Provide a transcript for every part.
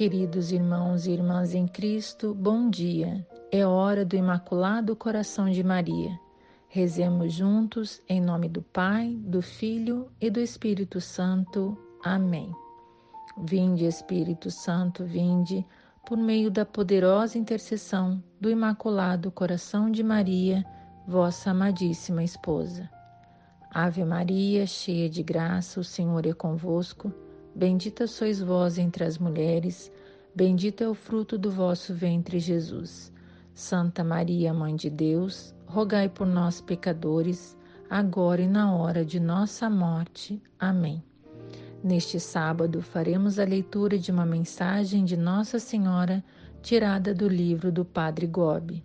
Queridos irmãos e irmãs em Cristo, bom dia. É hora do Imaculado Coração de Maria. Rezemos juntos em nome do Pai, do Filho e do Espírito Santo. Amém. Vinde, Espírito Santo, vinde, por meio da poderosa intercessão do Imaculado Coração de Maria, vossa amadíssima esposa. Ave Maria, cheia de graça, o Senhor é convosco. Bendita sois vós entre as mulheres, bendito é o fruto do vosso ventre, Jesus. Santa Maria, Mãe de Deus, rogai por nós, pecadores, agora e na hora de nossa morte. Amém. Neste sábado faremos a leitura de uma mensagem de Nossa Senhora tirada do livro do Padre Gobi.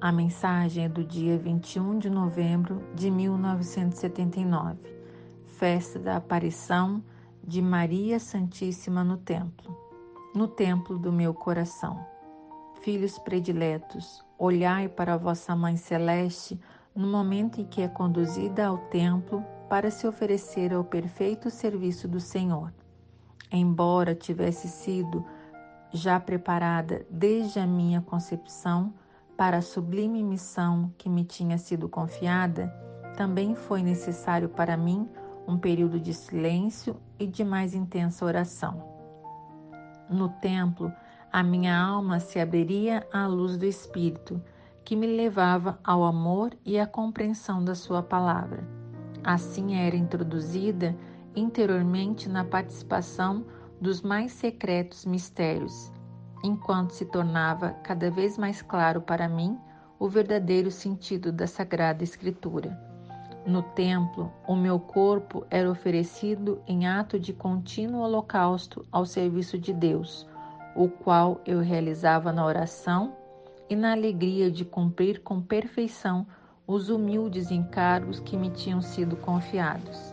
A mensagem é do dia 21 de novembro de 1979, festa da aparição Maria Santíssima no templo, no templo do meu coração. Filhos prediletos, olhai para a vossa Mãe Celeste no momento em que é conduzida ao templo para se oferecer ao perfeito serviço do Senhor. Embora tivesse sido já preparada desde a minha concepção para a sublime missão que me tinha sido confiada, também foi necessário para mim um período de silêncio e de mais intensa oração. No templo, a minha alma se abriria à luz do Espírito, que me levava ao amor e à compreensão da Sua palavra. Assim era introduzida interiormente na participação dos mais secretos mistérios, enquanto se tornava cada vez mais claro para mim o verdadeiro sentido da Sagrada Escritura. No templo, o meu corpo era oferecido em ato de contínuo holocausto ao serviço de Deus, o qual eu realizava na oração e na alegria de cumprir com perfeição os humildes encargos que me tinham sido confiados.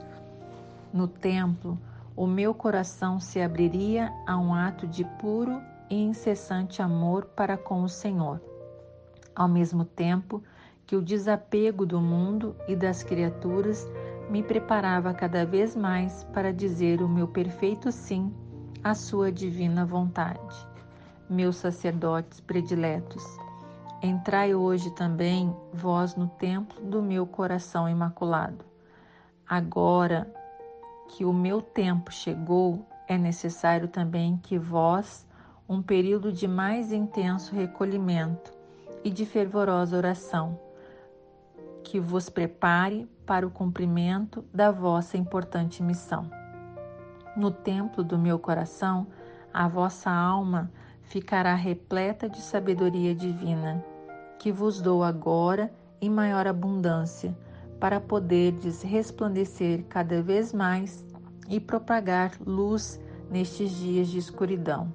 No templo, o meu coração se abriria a um ato de puro e incessante amor para com o Senhor. Ao mesmo tempo, que o desapego do mundo e das criaturas me preparava cada vez mais para dizer o meu perfeito sim à sua divina vontade. Meus sacerdotes prediletos, entrai hoje também vós no templo do meu coração imaculado. Agora que o meu tempo chegou, é necessário também que vós, um período de mais intenso recolhimento e de fervorosa oração, que vos prepare para o cumprimento da vossa importante missão. No templo do meu coração, a vossa alma ficará repleta de sabedoria divina, que vos dou agora em maior abundância, para poderdes resplandecer cada vez mais e propagar luz nestes dias de escuridão.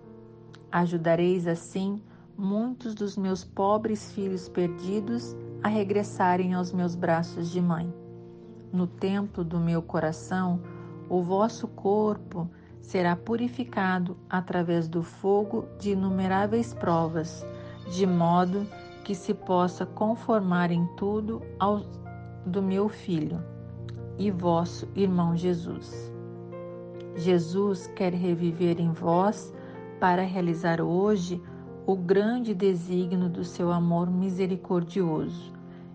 Ajudareis assim muitos dos meus pobres filhos perdidos a regressarem aos meus braços de mãe. No templo do meu coração, o vosso corpo será purificado através do fogo de inumeráveis provas, de modo que se possa conformar em tudo ao do meu filho e vosso irmão Jesus. Jesus quer reviver em vós para realizar hoje o grande desígnio do seu amor misericordioso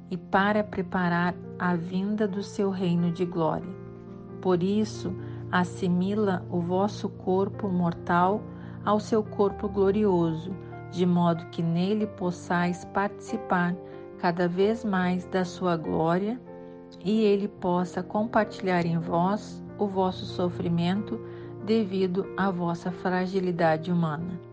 e para preparar a vinda do seu reino de glória. Por isso, assimila o vosso corpo mortal ao seu corpo glorioso, de modo que nele possais participar cada vez mais da sua glória e ele possa compartilhar em vós o vosso sofrimento devido à vossa fragilidade humana.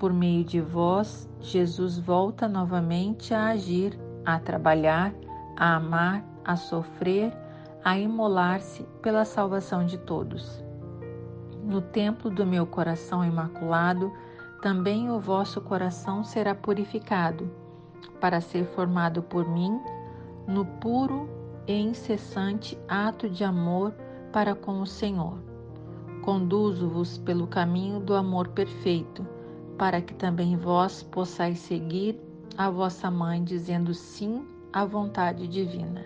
Por meio de vós, Jesus volta novamente a agir, a trabalhar, a amar, a sofrer, a imolar-se pela salvação de todos. No templo do meu coração imaculado, também o vosso coração será purificado, para ser formado por mim no puro e incessante ato de amor para com o Senhor. Conduzo-vos pelo caminho do amor perfeito para que também vós possais seguir a vossa mãe, dizendo sim à vontade divina.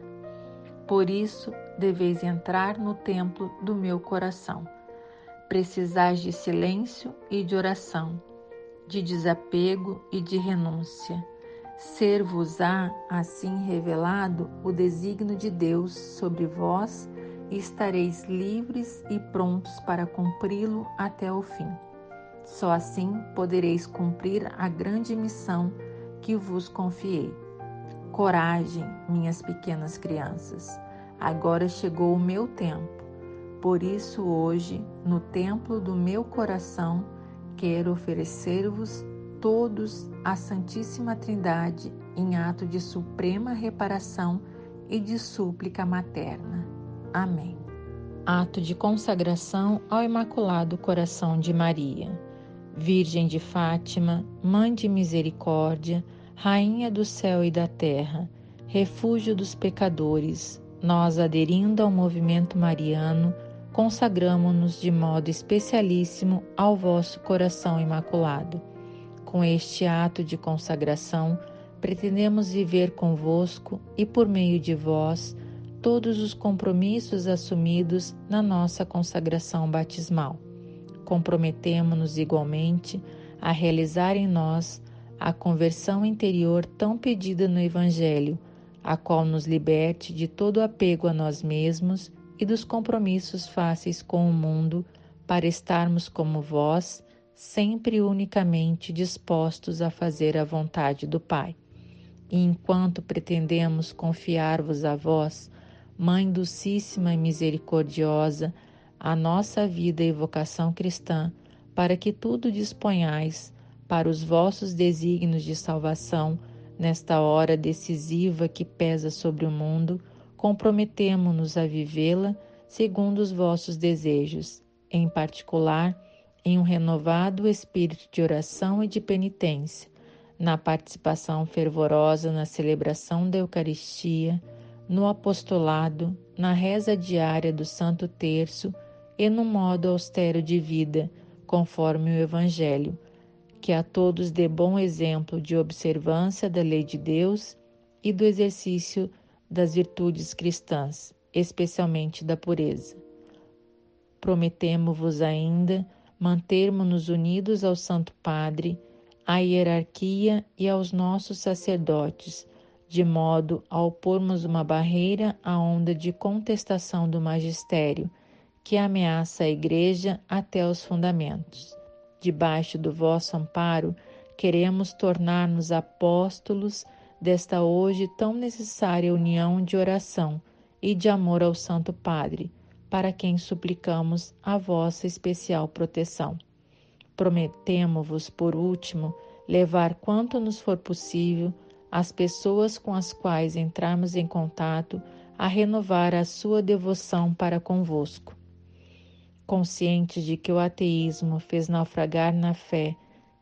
Por isso, deveis entrar no templo do meu coração. precisais de silêncio e de oração, de desapego e de renúncia. Ser-vos-á assim revelado o desígnio de Deus sobre vós e estareis livres e prontos para cumpri-lo até o fim. Só assim podereis cumprir a grande missão que vos confiei. Coragem, minhas pequenas crianças, agora chegou o meu tempo. Por isso, hoje, no templo do meu coração, quero oferecer-vos todos a Santíssima Trindade em ato de suprema reparação e de súplica materna. Amém. Ato de consagração ao Imaculado Coração de Maria. Virgem de Fátima, Mãe de Misericórdia, Rainha do céu e da terra, refúgio dos pecadores, nós, aderindo ao movimento mariano, consagramos-nos de modo especialíssimo ao vosso coração imaculado. Com este ato de consagração, pretendemos viver convosco e por meio de vós todos os compromissos assumidos na nossa consagração batismal. Comprometemo-nos igualmente a realizar em nós a conversão interior tão pedida no Evangelho, a qual nos liberte de todo apego a nós mesmos e dos compromissos fáceis com o mundo, para estarmos como vós, sempre unicamente dispostos a fazer a vontade do Pai. E enquanto pretendemos confiar-vos a vós, Mãe Dulcíssima e Misericordiosa, a nossa vida e vocação cristã, para que tudo disponhais para os vossos desígnios de salvação nesta hora decisiva que pesa sobre o mundo, comprometemo-nos a vivê-la segundo os vossos desejos, em particular em um renovado espírito de oração e de penitência, na participação fervorosa na celebração da Eucaristia, no apostolado, na reza diária do Santo Terço e no modo austero de vida, conforme o Evangelho, que a todos dê bom exemplo de observância da lei de Deus e do exercício das virtudes cristãs, especialmente da pureza. Prometemo-vos ainda mantermos-nos unidos ao Santo Padre, à hierarquia e aos nossos sacerdotes, de modo a opormos uma barreira à onda de contestação do magistério que ameaça a Igreja até os fundamentos. Debaixo do vosso amparo, queremos tornar-nos apóstolos desta hoje tão necessária união de oração e de amor ao Santo Padre, para quem suplicamos a vossa especial proteção. Prometemo-vos, por último, levar quanto nos for possível as pessoas com as quais entrarmos em contato a renovar a sua devoção para convosco. Conscientes de que o ateísmo fez naufragar na fé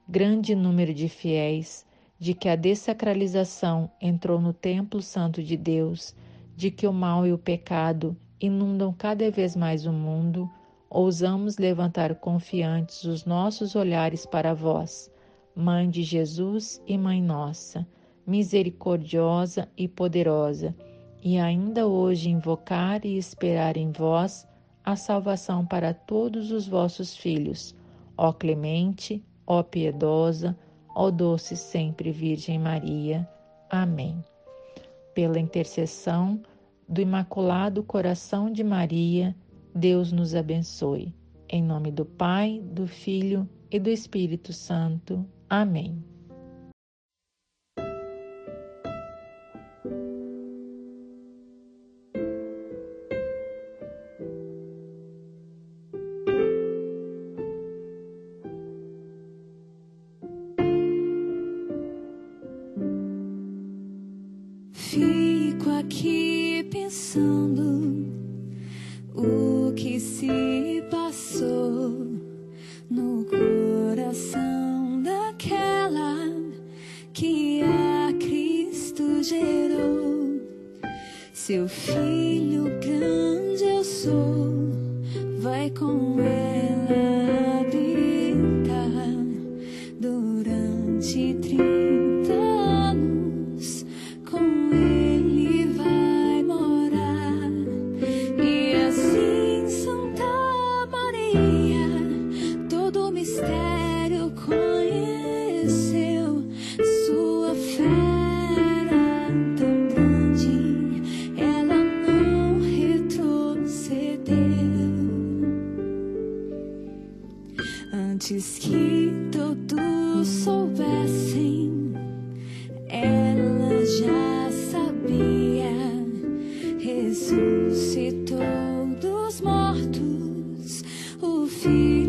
grande número de fiéis, de que a dessacralização entrou no templo santo de Deus, de que o mal e o pecado inundam cada vez mais o mundo, ousamos levantar confiantes os nossos olhares para vós, Mãe de Jesus e Mãe nossa misericordiosa e poderosa, e ainda hoje invocar e esperar em vós a salvação para todos os vossos filhos, ó clemente, ó piedosa, ó doce sempre Virgem Maria. Amém. Pela intercessão do Imaculado Coração de Maria, Deus nos abençoe. Em nome do Pai, do Filho e do Espírito Santo. Amém. Pensando o que se passou no coração daquela que a Cristo gerou. Seu filho grande eu sou, vai com ela see.